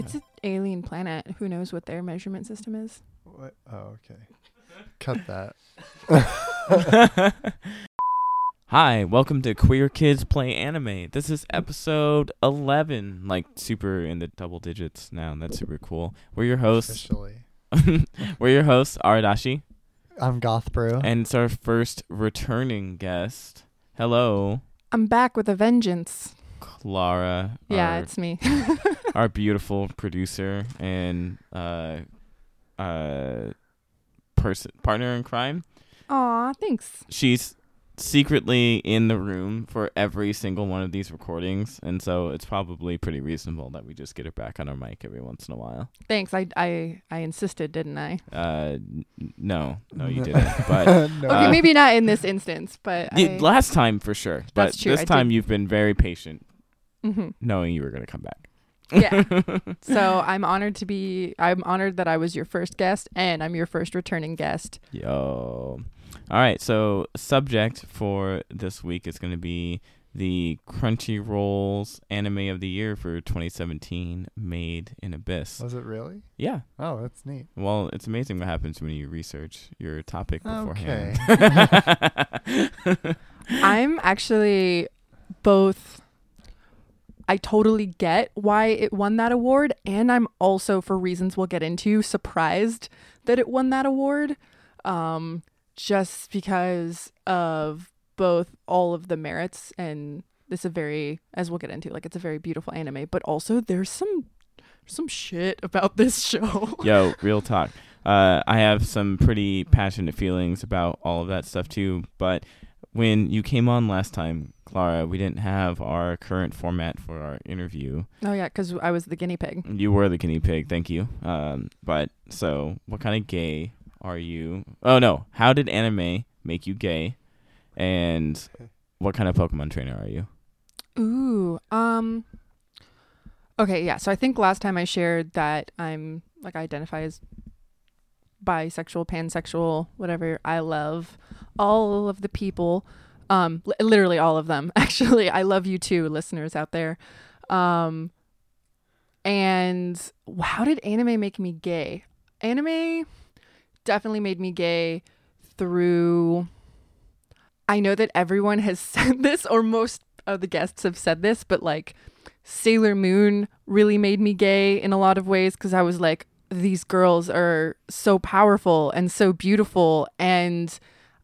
It's an alien planet. Who knows what their measurement system is? What? Oh, okay. Cut that. Hi, welcome to Queer Kids Play Anime. This is episode 11, like super in the double digits now. That's super cool. We're your hosts. Officially. We're your hosts, Aradashi, I'm Goth Bro. and it's our first returning guest. Hello, I'm back with a vengeance. Clara. Yeah, our, it's me. our beautiful producer and uh uh person partner in crime. Aw, thanks. she's secretly in the room for every single one of these recordings and so it's probably pretty reasonable that we just get her back on our mic every once in a while Thanks. I I I insisted, didn't I? uh n- no no you didn't but no. Okay, Uh, maybe not in this instance, but the I, last time for sure but That's true, this I time did- you've been very patient Mhm. knowing you were going to come back Yeah. so I'm honored to be. I'm honored that I was your first guest, and I'm your first returning guest. yo all right so subject for this week is going to be the Crunchyroll's anime of the year for 2017 made in abyss Was it really? yeah Oh, that's neat. Well, it's amazing what happens when you research your topic beforehand. Okay. I'm actually both. I totally get why it won that award, and I'm also, for reasons we'll get into, surprised that it won that award. Um, just because of both all of the merits, and it's a very, as we'll get into, like it's a very beautiful anime, but also there's some some shit about this show. Yo, real talk. Uh, I have some pretty passionate feelings about all of that stuff too. But when you came on last time, Clara, we didn't have our current format for our interview. Oh yeah, because I was the guinea pig. You were the guinea pig, thank you. Um, but so, what kind of gay are you? Oh no, how did anime make you gay? And what kind of Pokemon trainer are you? Ooh. Um Okay, yeah. So I think last time I shared that I'm like I identify as bisexual, pansexual, whatever. I love all of the people. Um li- literally all of them. Actually, I love you too, listeners out there. Um and how did anime make me gay? Anime definitely made me gay through I know that everyone has said this or most of the guests have said this, but like Sailor Moon really made me gay in a lot of ways because I was like, these girls are so powerful and so beautiful. And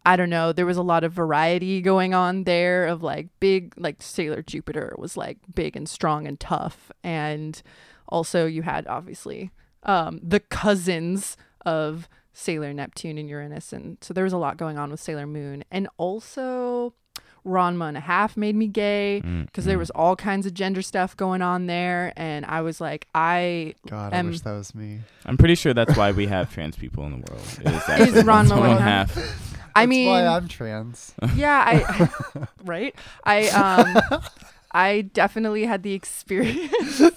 I don't know, there was a lot of variety going on there of like big, like Sailor Jupiter was like big and strong and tough. And also, you had obviously um, the cousins of Sailor Neptune and Uranus. And so there was a lot going on with Sailor Moon. And also, Ranma and a half made me gay because there was all kinds of gender stuff going on there. And I was like, I God, I wish that was me. I'm pretty sure that's why we have trans people in the world. It is Is actually Ranma one one half. I That's mean, why I'm trans. yeah, I right. I um, I definitely had the experience.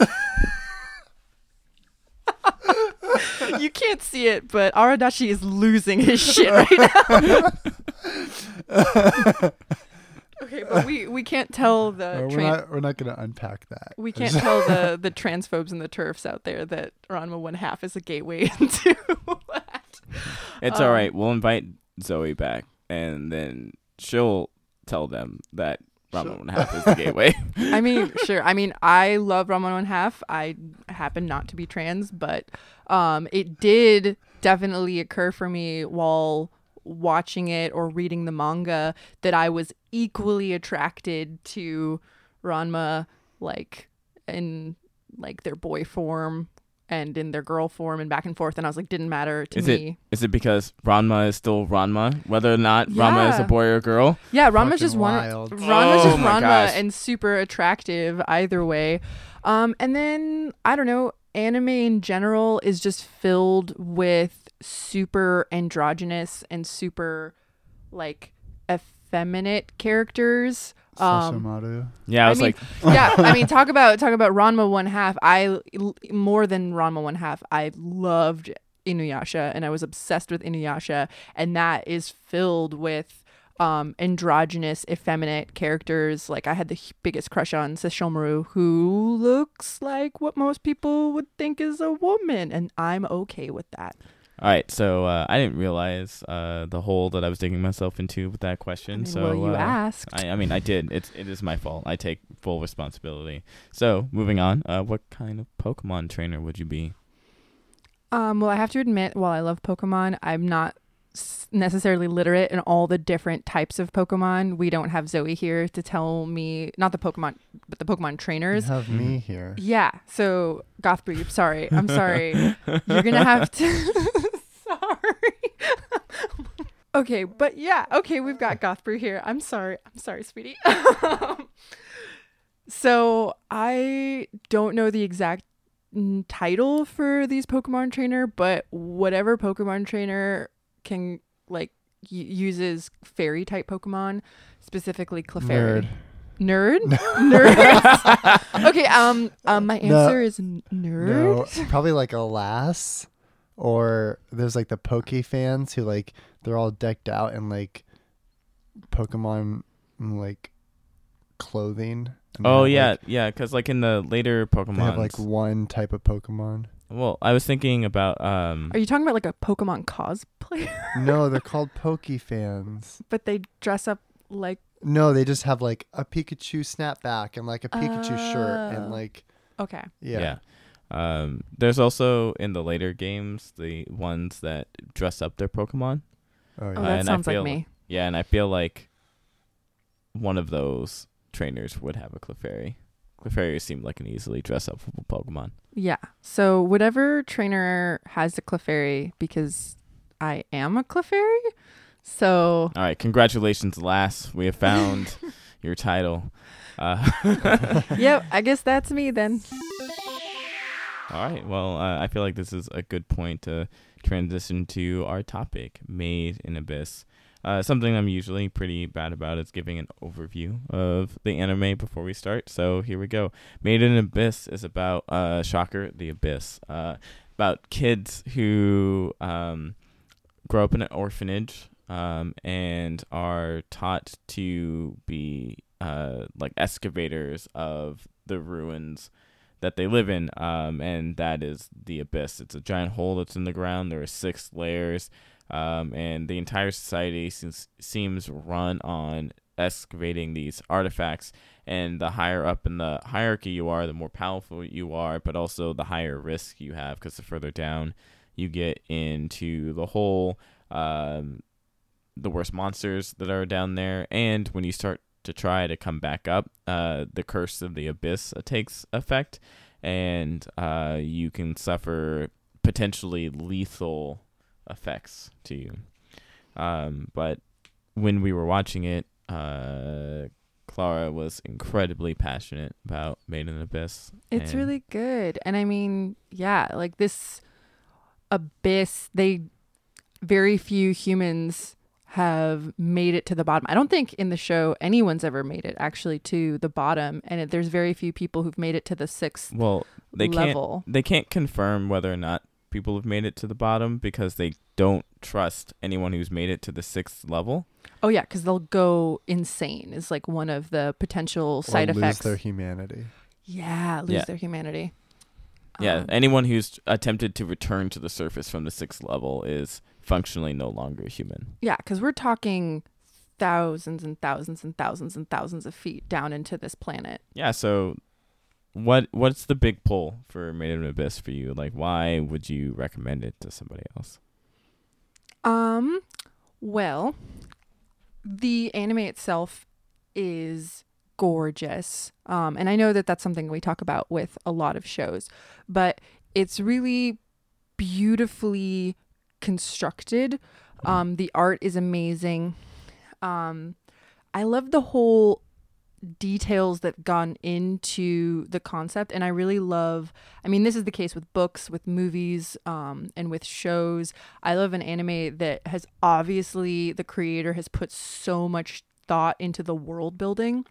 you can't see it, but Aradashi is losing his shit right now. Okay, but we we can't tell the we're tran- not. We're not gonna unpack that. we can't tell the the transphobes and the TERFs out there that Ranma one half is a gateway into that. It's Um, all right. We'll invite Zoe back, and then she'll tell them that Ranma She'll- one half is the gateway. I mean, sure. I mean, I love Ranma one half. I happen not to be trans, but um, it did definitely occur for me while watching it or reading the manga that I was equally attracted to Ranma, like in like their boy form and in their girl form and back and forth. And I was like, didn't matter to Is me. is it because Ranma is still Ranma, whether or not Ranma is a boy or girl? Yeah, Ranma's Fucking just one. wild. Ranma's Oh just Ranma gosh. and super attractive either way. Um, and then I don't know, anime in general is just filled with super androgynous and super like effeminate characters. Um, Sesshomaru. Yeah, I I was mean- like, yeah, I mean, talk about talk about Ranma one half. I more than Ranma one half. I loved Inuyasha, and I was obsessed with Inuyasha, and that is filled with um androgynous effeminate characters like i had the biggest crush on sesshomaru who looks like what most people would think is a woman and i'm okay with that All right, so uh, I didn't realize uh, the hole that I was digging myself into with that I question. mean, so well you uh, asked I, I mean, I did. It's it is my fault. I take full responsibility. So moving on. Uh, what kind of Pokemon trainer would you be? Um, well, I have to admit, while I love Pokemon, I'm not necessarily literate in all the different types of Pokemon. We don't have Zoe here to tell me, not the Pokemon, but the Pokemon You trainers. have Mhm. me here. Yeah. So, Gothbreed, sorry. I'm sorry. You're going to have to. okay. But yeah. Okay. We've got Gothbrew here. I'm sorry. I'm sorry, sweetie. so, I don't know the exact title for these Pokemon trainer, but whatever Pokemon trainer can like uses fairy type Pokemon, specifically Clefairy. Nerd. Nerd. Nerd. okay. Um. Um. My No. answer is n- nerd. No, probably like a lass, or there's like the Poke fans who like they're all decked out in like Pokemon like clothing. Oh have, yeah, like- yeah. Because like in the later Pokemon, they have like one type of Pokemon. well, I was thinking about um. Are you talking about like a Pokemon cosplayer? no, they're called Poke fans. but they dress up like. No, they just have like a Pikachu snapback and like a Pikachu shirt Oh. and like Okay. yeah. yeah. Um, there's also in the later games the ones that dress up their Pokemon. Oh Oh, yeah. Uh, that and I sounds like feel- me. Yeah, and I feel like one of those trainers would have a Clefairy. Clefairy seemed like an easily dress up Pokemon. Yeah. So whatever trainer has a Clefairy, because I am a Clefairy. So All right, congratulations, Lass. We have found your title. Uh, yep. I guess that's me then. All right, well, uh, I feel like this is a good point to transition to our topic, Made in Abyss. Uh, something I'm usually pretty bad about is giving an overview of the anime before we start. So here we go. Made in Abyss is about uh, shocker, the abyss. Uh, about kids who um, grow up in an orphanage um, and are taught to be uh, like excavators of the ruins that they live in, um, and that is the abyss. It's a giant hole that's in the ground. There are six layers, um, and the entire society seems, seems run on excavating these artifacts. And the higher up in the hierarchy you are, the more powerful you are, but also the higher risk you have, because the further down you get into the hole, um, the worst monsters that are down there, and when you start to try to come back up, uh, the curse of the abyss uh, takes effect, and uh, you can suffer potentially lethal effects to you. Um, but when we were watching it, uh, Clara was incredibly passionate about Made in Abyss. It's really good. And I mean, yeah, like this abyss, they very few humans have made it to the bottom. I don't think in the show anyone's ever made it actually to the bottom and it, there's very few people who've made it to the 6th well. They can't they can't confirm whether or not people have made it to the bottom because they don't trust anyone who's made it to the sixth level. Oh yeah, cuz they'll go insane is like one of the potential Or side lose effects. their humanity. yeah, lose Yeah. their humanity. Yeah, Um, anyone who's attempted to return to the surface from the sixth level is functionally no longer human. Yeah, because we're talking thousands and thousands and thousands and thousands of feet down into this planet. Yeah, so what what's the big pull for Made in Abyss for you? Like why would you recommend it to somebody else? Um, well, the anime itself is gorgeous. Um, and I know that that's something we talk about with a lot of shows, but it's really beautifully constructed. Um, the art is amazing. Um, I love the whole details that gone into the concept and i really love i mean this is the case with books with movies um, and with shows i love an anime that has obviously the creator has put so much thought into the world building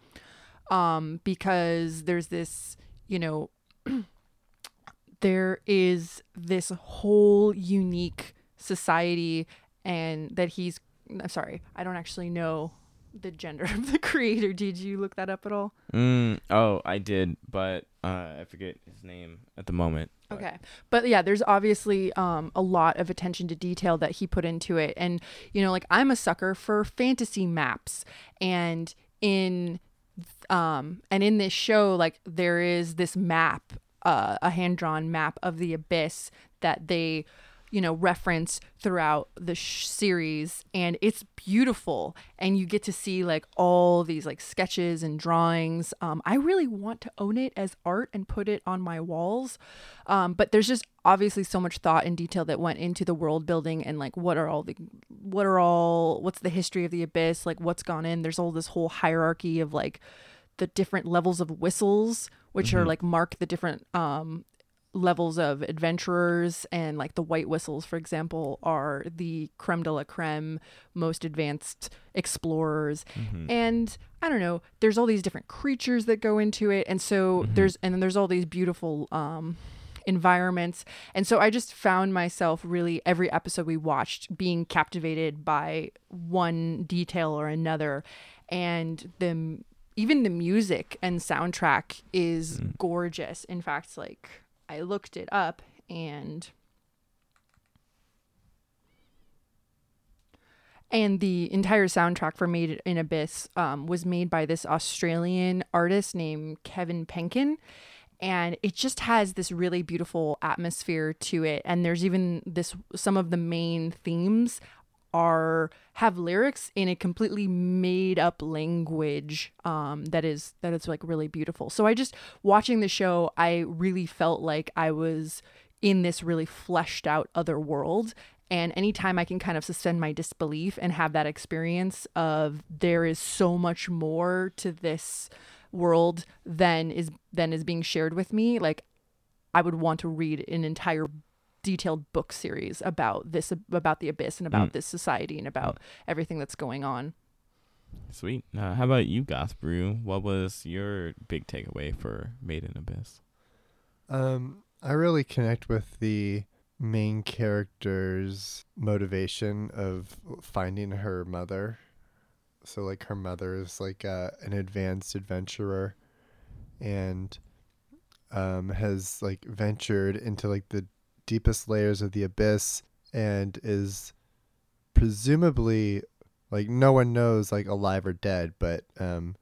um, because there's this you know there is this whole unique society and that he's I'm sorry, I don't actually know the gender of the creator. Did you look that up at all? Mm, oh, I did, but uh, I forget his name at the moment. but- Okay. But yeah, there's obviously um, a lot of attention to detail that he put into it. And, you know, like I'm a sucker for fantasy maps. And in um and in this show, like there is this map, uh, a hand drawn map of the abyss that they you know reference throughout the sh- series and it's beautiful. And you get to see like all these like sketches and drawings. Um, i really want to own it as art and put it on my walls. Um, but there's just obviously so much thought and detail that went into the world building and like what are all the what are all what's the history of the abyss like what's gone in there's all this whole hierarchy of like the different levels of whistles which are Mhm. like mark the different um levels of adventurers and like the white whistles for example are the creme de la creme most advanced explorers Mhm. and i don't know there's all these different creatures that go into it and so Mhm. there's and then there's all these beautiful um environments and so i just found myself really every episode we watched being captivated by one detail or another and the even the music and soundtrack is Mm. gorgeous in fact like i looked it up and and the entire soundtrack for Made in Abyss um, was made by this Australian artist named Kevin Penkin. And it just has this really beautiful atmosphere to it. And there's even this some of the main themes are have lyrics in a completely made up language um, that is that is like really beautiful. So I just watching the show, I really felt like I was in this really fleshed out other world and anytime I can kind of suspend my disbelief and have that experience of there is so much more to this world than is than is being shared with me, like I would want to read an entire detailed book series about this about the abyss and about Mm. this society and about everything that's going on. Sweet. Uh, how about you, Goth Brew? What was your big takeaway for Made in Abyss? Um, I really connect with the main character's motivation of finding her mother. So like her mother is like uh, an advanced adventurer and um has like ventured into like the deepest layers of the abyss and is presumably like no one knows like alive or dead, but um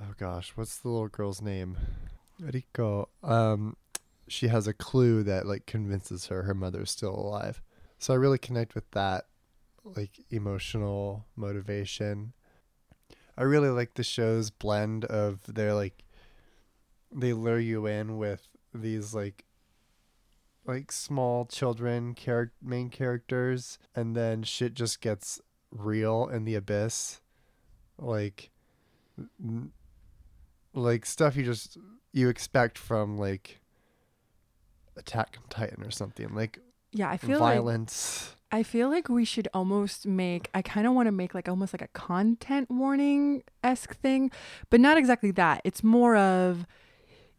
oh gosh, what's the little girl's name? Riko. Um she has a clue that like convinces her her mother's still alive. So I really connect with that like emotional motivation. I really like the show's blend of their like they lure you in with these like like small children char- main characters and then shit just gets real in the abyss like n- like stuff you just you expect from like Attack on Titan or something like Yeah, I feel like. I feel like we should almost make I kind of want to make like almost like a content warning esque thing, but not exactly that. It's more of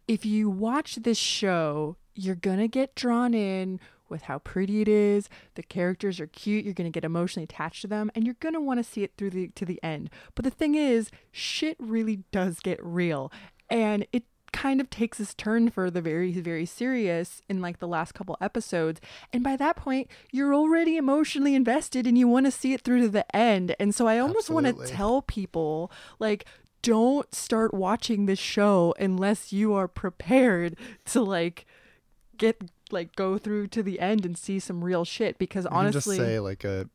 if you watch this show, you're gonna get drawn in with how pretty it is. The characters are cute. You're gonna get emotionally attached to them, and you're gonna want to see it through the to the end. But the thing is, shit really does get real, and it kind of takes this turn for the very very serious in like the last couple episodes and by that point you're already emotionally invested and you want to see it through to the end and so i almost want to tell people like don't start watching this show unless you are prepared to like get like go through to the end and see some real shit because honestly just say like a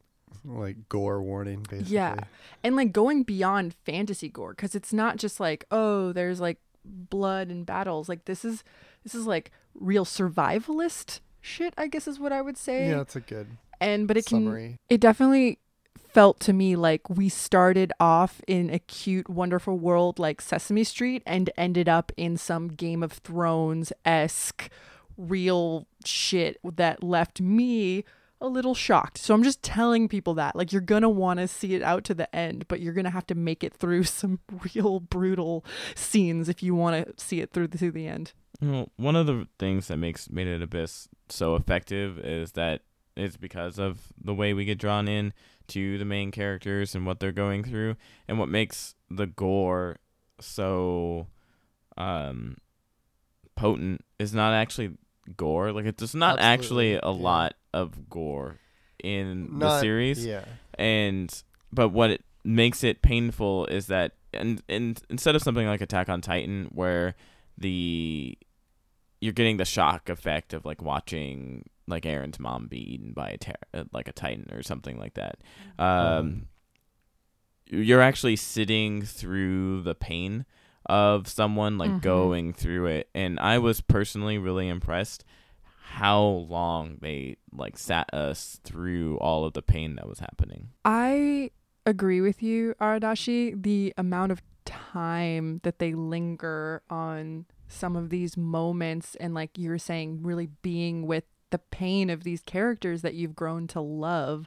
like gore warning basically. Yeah. and like going beyond fantasy gore because it's not just like oh there's like blood and battles like this is this is like real survivalist shit i guess is what i would say Yeah, that's a good and but it can summary. it definitely felt to me like we started off in a cute wonderful world like sesame street and ended up in some game of thrones esque real shit that left me a little shocked. So i'm just telling people that like you're gonna want to see it out to the end but you're gonna have to make it through some real brutal scenes if you want to see it through to the end. Well, one of the things that makes Made in Abyss so effective is that it's because of the way we get drawn in to the main characters and what they're going through and what makes the gore so um potent is not actually gore like it's not actually a yeah. lot of gore in the series Yeah. and but what it makes it painful is that and and instead of something like Attack on Titan where the you're getting the shock effect of like watching like Eren's mom be eaten by a ter- uh, like a titan or something like that. Um, you're actually sitting through the pain of someone like Mhm. going through it, and I was personally really impressed how long they like sat us through all of the pain that was happening. I agree with you, Aradashi. The amount of time that they linger on some of these moments and like you were saying, really being with the pain of these characters that you've grown to love.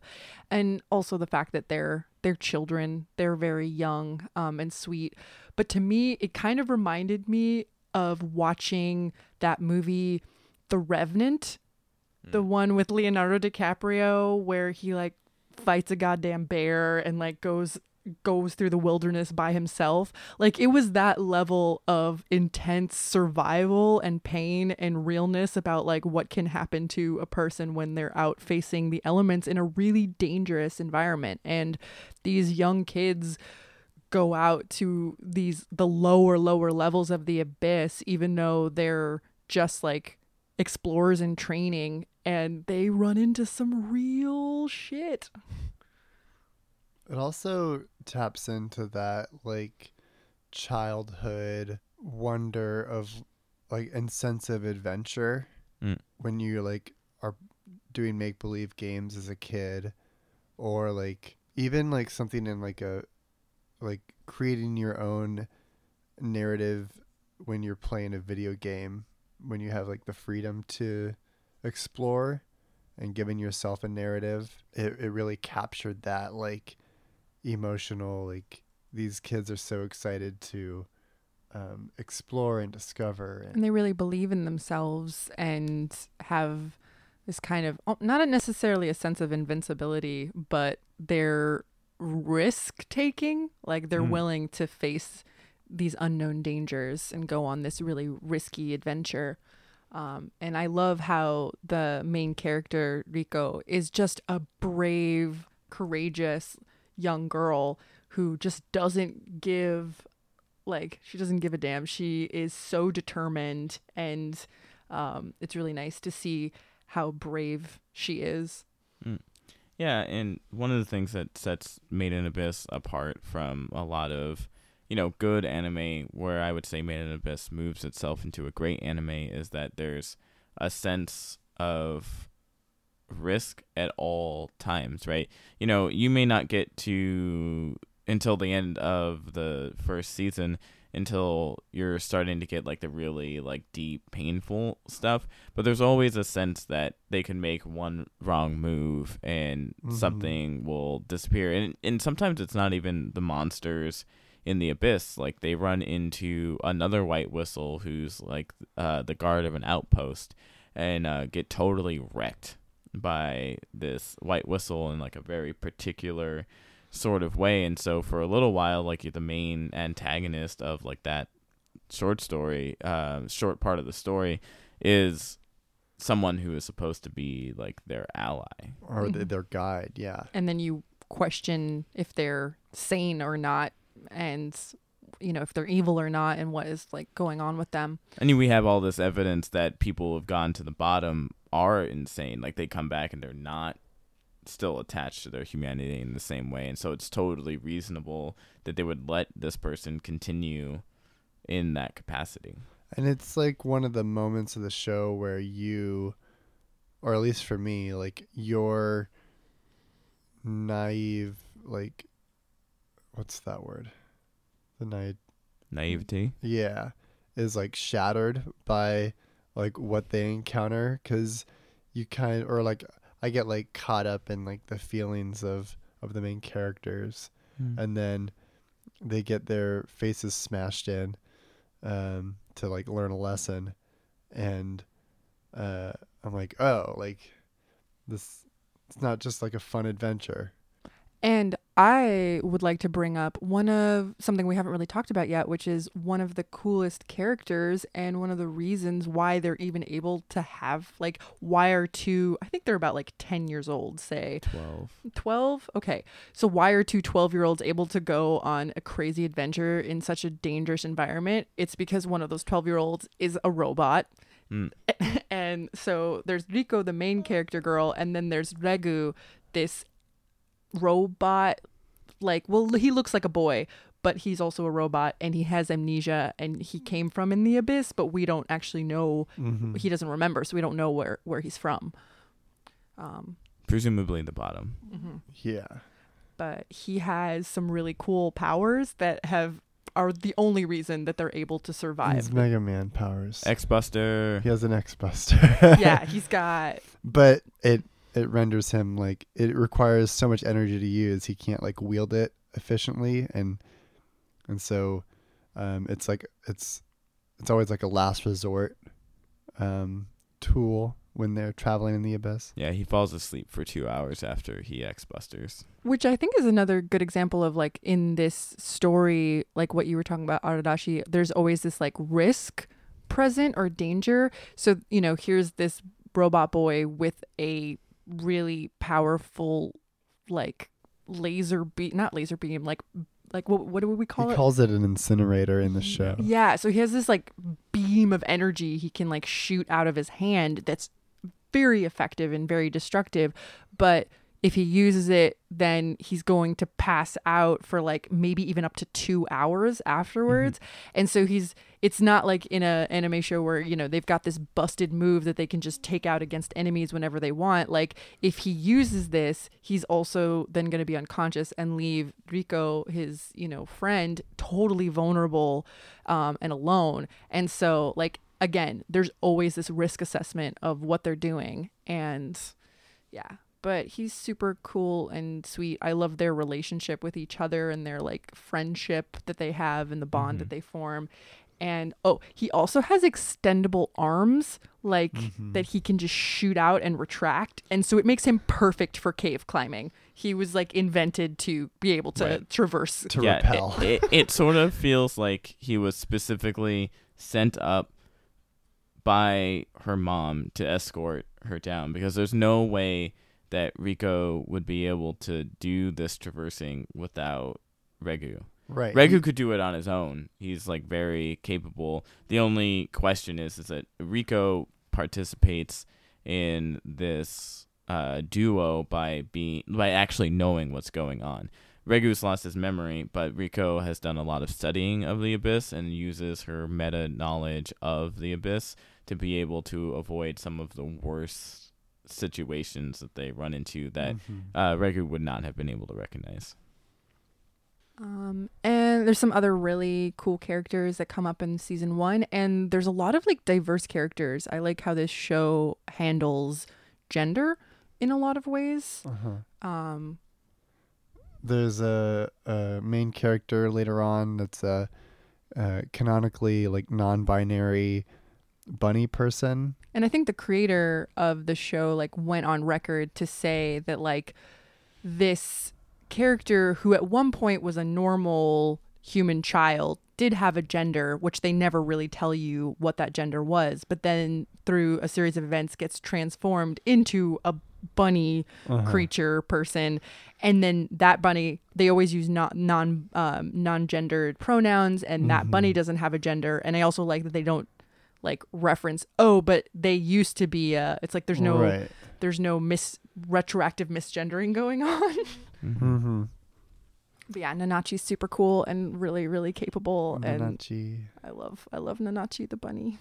And also the fact that they're they're children, they're very young um, and sweet. But to me, it kind of reminded me of watching that movie The Revenant, the one with Leonardo DiCaprio where he like fights a goddamn bear and like goes goes through the wilderness by himself. Like it was that level of intense survival and pain and realness about like what can happen to a person when they're out facing the elements in a really dangerous environment. And these young kids go out to these the lower lower levels of the abyss even though they're just like explorers in training and they run into some real shit. It also taps into that like childhood wonder of like and sense of adventure Mm. when you like are doing make believe games as a kid or like even like something in like a like creating your own narrative when you're playing a video game when you have like the freedom to explore and giving yourself a narrative it, it really captured that like emotional like these kids are so excited to um, explore and discover and And they really believe in themselves and have this kind of oh, not necessarily a sense of invincibility, but they're risk taking. Like they're Mm. willing to face these unknown dangers and go on this really risky adventure. Um, and I love how the main character, Riko, is just a brave, courageous young girl who just doesn't give like she doesn't give a damn. She is so determined and um it's really nice to see how brave she is. Yeah, and one of the things that sets Made in Abyss apart from a lot of, you know, good anime, where I would say Made in Abyss moves itself into a great anime, is that there's a sense of risk at all times, right? You know, you may not get to until the end of the first season until you're starting to get like the really like deep painful stuff but there's always a sense that they can make one wrong move and Mhm. something will disappear and and sometimes it's not even the monsters in the abyss like they run into another white whistle who's like uh the guard of an outpost and uh get totally wrecked by this white whistle in like a very particular sort of way. And so for a little while like the main antagonist of like that short story uh short part of the story is someone who is supposed to be like their ally. Or th Mhm. their guide yeah. And then you question if they're sane or not and you know if they're evil or not and what is like going on with them. And we have all this evidence that people have gone to the bottom are insane. Like they come back and they're not still attached to their humanity in the same way. And so it's totally reasonable that they would let this person continue in that capacity. And it's like one of the moments of the show where you, or at least for me, like your naive, like, what's that word? The naive, naivety yeah, is like shattered by like what they encounter because you kind of, or like I get like caught up in like the feelings of of the main characters. And then they get their faces smashed in um, to like learn a lesson. And uh, i'm like oh like this it's not just like a fun adventure And I would like to bring up one of something we haven't really talked about yet, which is one of the coolest characters and one of the reasons why they're even able to have like why are two I think they're about like 10 years old, say. 12. 12 okay so why are two 12 year olds able to go on a crazy adventure in such a dangerous environment it's because one of those 12 year olds is a robot Mm. and so there's Riko the main character girl and then there's Regu this robot like well he looks like a boy but he's also a robot and he has amnesia and he came from in the abyss but we don't actually know Mhm. he doesn't remember so we don't know where where he's from um Presumably the bottom. mm-hmm. yeah. but he has some really cool powers that have are the only reason that they're able to He's survive. Mega Man powers. X Buster. he has an X Buster. yeah, he's got but it it renders him like it requires so much energy to use. He can't like wield it efficiently, and and so um, it's like it's it's always like a last resort um, tool when they're traveling in the abyss. Yeah, he falls asleep for two hours after he X Busters. which I think is another good example of like in this story, like what you were talking about, Aradashi, there's always this like risk present or danger. So, you know, here's this robot boy with a really powerful like laser beam not laser beam, like like what what do we call he it? calls it an incinerator in the show. Yeah, so he has this like beam of energy he can like shoot out of his hand that's very effective and very destructive, but if he uses it then he's going to pass out for like maybe even up to 2 hours afterwards. And so he's it's not like in a anime show where, you know, they've got this busted move that they can just take out against enemies whenever they want. Like if he uses this, he's also then going to be unconscious and leave Riko, his, you know, friend, totally vulnerable um, and alone. And so, like, again, there's always this risk assessment of what they're doing. And yeah, but he's super cool and sweet. I love their relationship with each other and their like friendship that they have and the bond Mhm. that they form. And oh, he also has extendable arms, like Mhm. that he can just shoot out and retract. And so it makes him perfect for cave climbing. He was like invented to be able to Right. traverse. to yeah, repel. It, it, it sort of feels like he was specifically sent up by her mom to escort her down because there's no way that Riko would be able to do this traversing without Regu. right. Regu could do it on his own. He's like very capable. The only question is is that Riko participates in this uh, duo by being by actually knowing what's going on. Regu's lost his memory, but Riko has done a lot of studying of the abyss and uses her meta knowledge of the abyss to be able to avoid some of the worst situations that they run into that Mhm. uh, Regu would not have been able to recognize. Um, and there's some other really cool characters that come up in season one, and there's a lot of like diverse characters. I like how this show handles gender in a lot of ways. Uh-huh. Um, There's a, a main character later on that's a, uh canonically like non-binary bunny person. and I think the creator of the show like went on record to say that like this character who at one point was a normal human child did have a gender which they never really tell you what that gender was but then through a series of events gets transformed into a bunny Uh-huh. creature person and then that bunny they always use not non um, non-gendered pronouns and that Mhm. bunny doesn't have a gender and i also like that they don't like reference oh but they used to be uh it's like there's no Right. there's no mis retroactive misgendering going on Mm-hmm. but yeah nanachi's super cool and really really capable and Nanachi. i love i love nanachi the bunny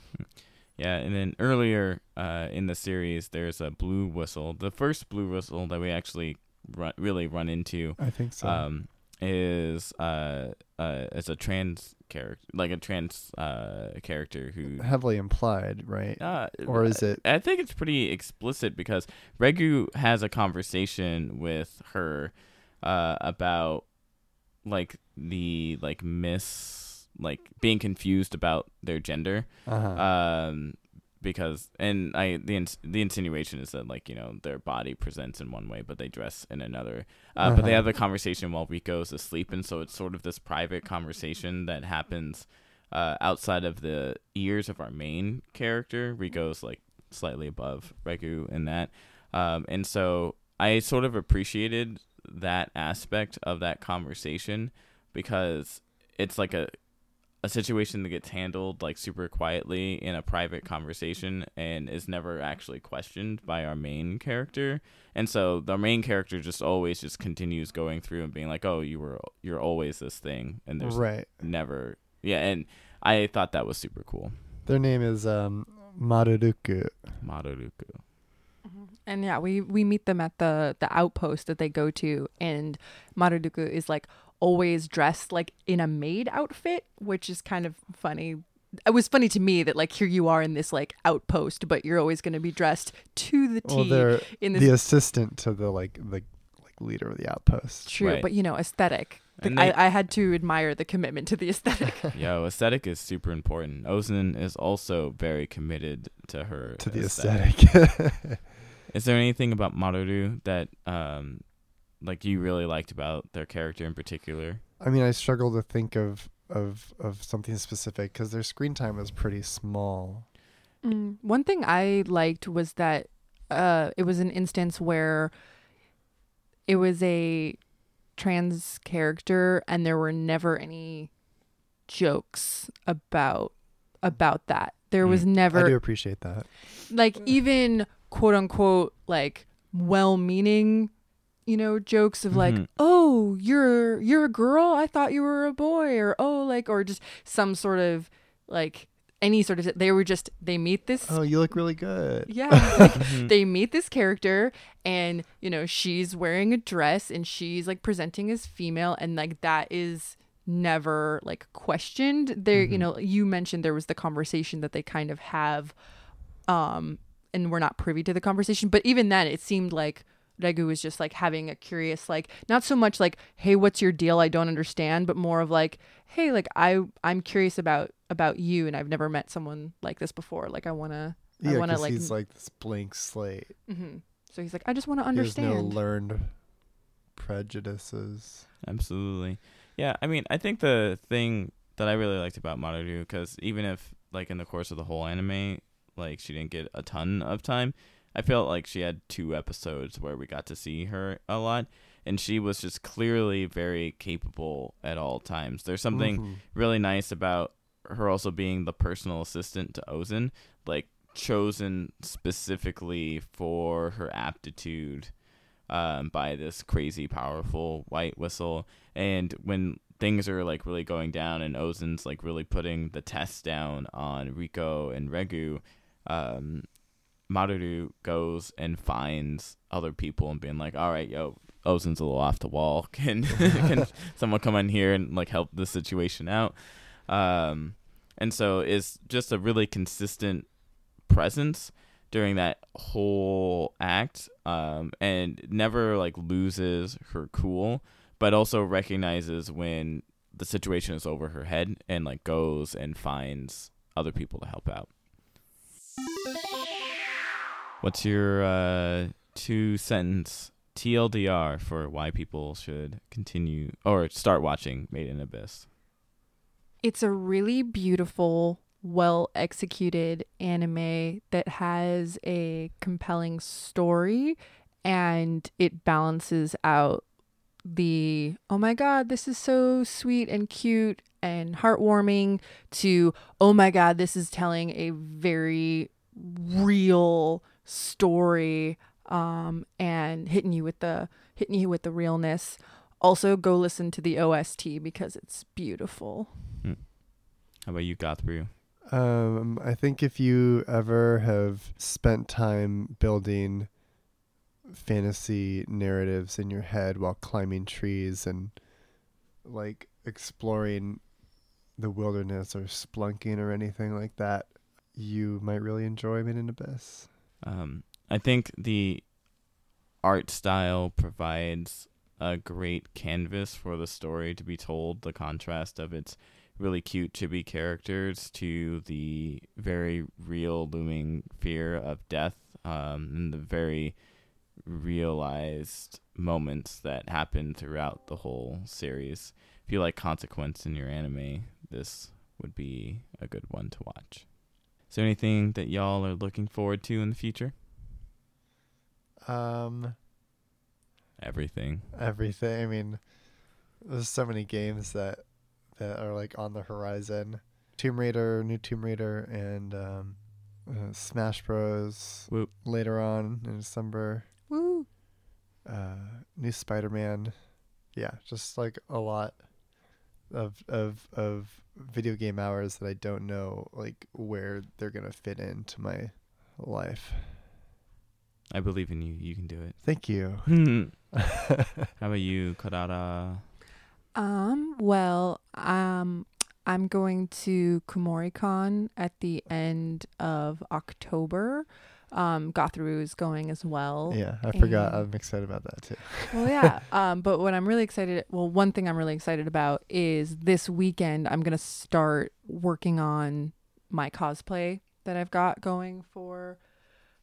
Yeah, and then earlier uh, in the series, there's a blue whistle. The first blue whistle that we actually run, really run into I think so. um, is uh, uh, is a trans character, like a trans uh, character who. Heavily implied, right? Uh, or is it? I think it's pretty explicit because Regu has a conversation with her uh, about like the like miss like being confused about their gender Uh-huh. um, because and I the ins- the insinuation is that like you know their body presents in one way but they dress in another. Uh, But they Uh-huh. have the conversation while Riko's asleep, and so it's sort of this private conversation that happens uh, outside of the ears of our main character. Riko's like slightly above Regu in that, um, and so I sort of appreciated that aspect of that conversation because it's like a a situation that gets handled like super quietly in a private conversation and is never actually questioned by our main character. And so the main character just always just continues going through and being like, "Oh, you were you're always this thing." And there's right. never Yeah, and I thought that was super cool. Their name is um, Maruruku. Maruruku. And yeah, we we meet them at the the outpost that they go to, and Maruruku is like always dressed like in a maid outfit, which is kind of funny. It was funny to me that like here you are in this like outpost, but you're always going to be dressed to the T Well, in this the assistant to the like the like leader of the outpost. true, Right. but you know aesthetic. The- they- I, I had to admire the commitment to the aesthetic. Yo, aesthetic is super important. Ozen is also very committed to her To the aesthetic. aesthetic. Is there anything about Maruru that um like you really liked about their character in particular? I mean, I struggle to think of of of something specific because their screen time is pretty small. Mm, one thing I liked was that uh, it was an instance where it was a trans character, and there were never any jokes about about that. There was Mm. I do appreciate that. like even quote unquote like well-meaning you know jokes of like Mhm. oh you're you're a girl i thought you were a boy or oh like or just some sort of like any sort of they were just they meet this Oh, you look really good. yeah like, Mhm. they meet this character and you know she's wearing a dress and she's like presenting as female and like that is never like questioned there you Mhm. know you mentioned there was the conversation that they kind of have um and we're not privy to the conversation but even then it seemed like Regu was just like having a curious like not so much like hey what's your deal I don't understand but more of like hey like I I'm curious about about you and I've never met someone like this before like I want to I wanna, like, he's like this blank slate. hmm So he's like, I just want to understand." has no learned prejudices. Absolutely. Yeah, I mean, I think the thing that I really liked about Maruru, because even if, like, in the course of the whole anime, like, she didn't get a ton of time, I felt like she had two episodes where we got to see her a lot, and she was just clearly very capable at all times. There's something Mhm. really nice about her also being the personal assistant to Ozen, like chosen specifically for her aptitude um, by this crazy powerful white whistle. And when things are like really going down and Ozen's like really putting the test down on Riko and Regu, um, Maruru goes and finds other people and being like, all right, yo, Ozen's a little off the wall. Can can someone come in here and like help the situation out? Um, and so it's just a really consistent presence during that whole act, um, and never like loses her cool, but also recognizes when the situation is over her head and like goes and finds other people to help out. What's your uh, two sentence TLDR for why people should continue or start watching Made in Abyss? It's a really beautiful, well executed anime that has a compelling story and it balances out the oh my god, this is so sweet and cute and heartwarming to oh my god, this is telling a very real story um and hitting you with the hitting you with the realness. Also go listen to the OST because it's beautiful. How about you, Gothbrew? Um, I think if you ever have spent time building fantasy narratives in your head while climbing trees and like exploring the wilderness or splunking or anything like that, you might really enjoy in Abyss. Um, I think the art style provides a great canvas for the story to be told. The contrast of its really cute chibi characters to the very real looming fear of death um, and the very realized moments that happen throughout the whole series. If you like consequence in your anime, this would be a good one to watch. Is there anything that y'all are looking forward to in the future? Um, Everything. everything. I mean, there's so many games that that are like on the horizon. Tomb Raider, new Tomb Raider, and um, uh, Smash Bros. Whoop. Later on in December. Uh, new Spider-Man. Yeah, just like a lot of of of video game hours that I don't know like where they're gonna fit into my life. I believe in you. You can do it. Thank you. How about you, Karada? Um, well, um, I'm going to KumoriCon at the end of October. Um, Goth Brew is going as well. yeah, I forgot. I'm excited about that too. Well, yeah. Um, but what I'm really excited, well, one thing I'm really excited about is this weekend I'm gonna start working on my cosplay that I've got going for,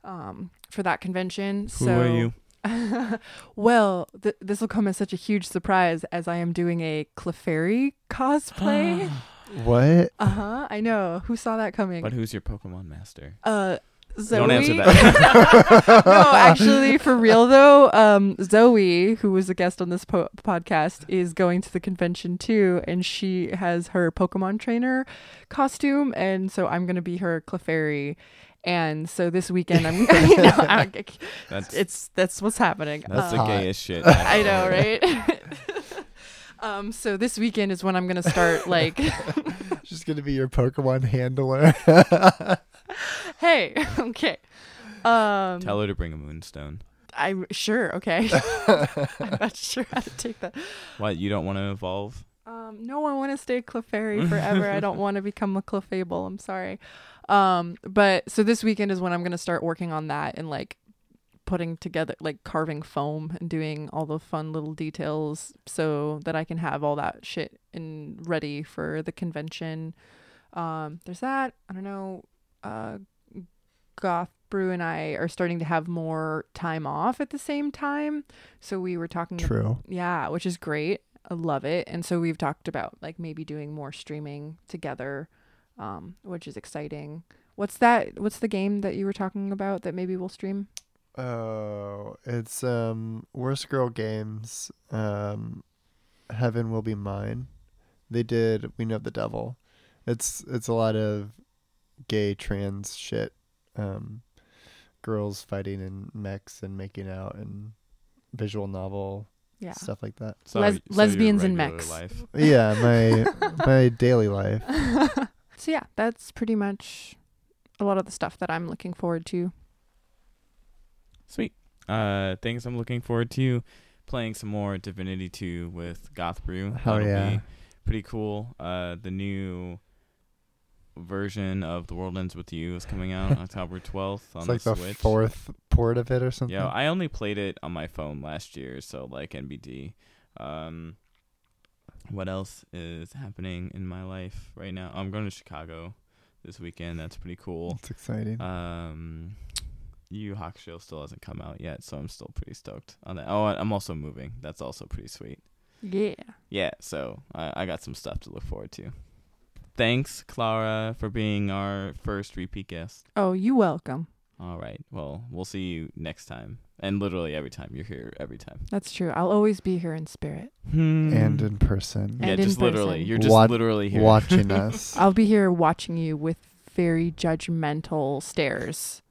um, for that convention. Who so, are you? well, th- this will come as such a huge surprise as I am doing a Clefairy cosplay. What? uh huh. I know. Who saw that coming? But who's your Pokemon master? uh, Zoe. Don't answer that. no, actually, for real though, um, Zoe, who was a guest on this po- podcast, is going to the convention too, and she has her Pokemon trainer costume, and so I'm gonna be her Clefairy. And so this weekend, I'm, you know, I'm That's it's that's what's happening. that's the Um, gayest shit. I know, right? um, so this weekend is when I'm gonna start like, She's gonna be your Pokemon handler. hey, okay. Um, Tell her to bring a moonstone. I'm sure. Okay, I'm not sure how to take that. What? You don't want to evolve? Um, no, I want to stay Clefairy forever. I don't want to become a Clefable. I'm sorry. Um, but so this weekend is when I'm gonna start working on that and like putting together, like carving foam and doing all the fun little details so that I can have all that shit and ready for the convention. Um, there's that. I don't know. Uh, Goth Brew and I are starting to have more time off at the same time, so we were talking True. yeah, which is great. I love it. And so we've talked about like maybe doing more streaming together, um, which is exciting. What's that? What's the game that you were talking about that maybe we'll stream? Oh, it's um Worst Girl Games. Um, Heaven will be mine. They did We Know the Devil. It's it's a lot of gay trans shit. Um, girls fighting in mechs and making out and visual novel Yeah. stuff like that. So, Les- so lesbians and mechs. Life. Yeah, my my daily life. so yeah, that's pretty much a lot of the stuff that I'm looking forward to. Sweet. Uh, things I'm looking forward to playing some more Divinity 2 with Goth Brew. Hell That'll yeah. be pretty cool. Uh, the new version of The World Ends With You is coming out October 12th on It's like the the Switch. fourth port of it or something. Yeah, I only played it on my phone last year, so like NBD. Um, what else is happening in my life right now? I'm going to Chicago this weekend. That's pretty cool. It's exciting. Um, Yu Yu Hakusho still hasn't come out yet, so I'm still pretty stoked on that. Oh, I'm also moving. That's also pretty sweet. Yeah. Yeah, so I, I got some stuff to look forward to. Thanks, Clara, for being our first repeat guest. Oh, you welcome. All right. Well, we'll see you next time. And literally every time you're here, every time. That's true. I'll always be here in spirit. and in person. yeah, And in just literally. person. You're just Wat- literally here. watching us. I'll be here watching you with very judgmental stares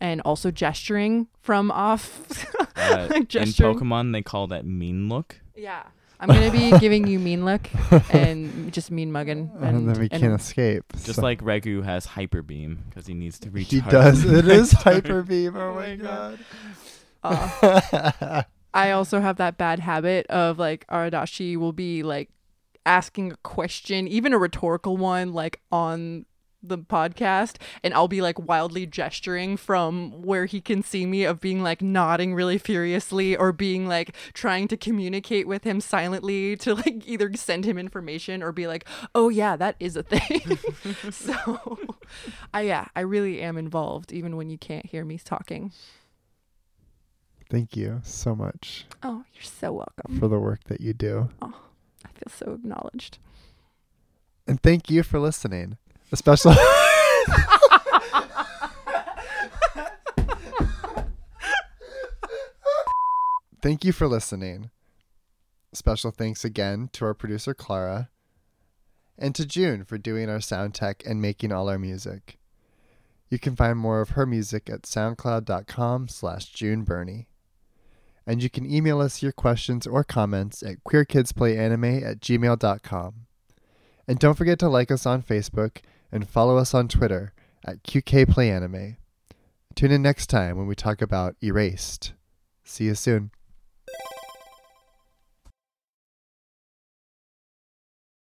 and also gesturing from off. Uh, in gesturing. Pokemon, they call that mean look. Yeah. I'm going to be giving you mean look and just mean mugging. and, And, then we and- can't escape. Just So- like Regu has Hyper Beam because he needs to reach. he does. It is hyper beam. Oh my god. uh, I also have that bad habit of like Aradashi will be like asking a question, even a rhetorical one, like on the podcast and I'll be like wildly gesturing from where he can see me of being like nodding really furiously or being like trying to communicate with him silently to like either send him information or be like, "Oh yeah, that is a thing." so I yeah, I really am involved even when you can't hear me talking. Thank you so much Oh, you're so welcome. for the work that you do. Oh, I feel so acknowledged. And thank you for listening. A special Thank you for listening. Special thanks again to our producer Clara and to June for doing our sound tech and making all our music. You can find more of her music at soundcloud.com slash juneburney. And you can email us your questions or comments at queerkidsplayanime at gmail.com. And don't forget to like us on Facebook and follow us on Twitter at QKPlayAnime. Tune in next time when we talk about Erased. See you soon.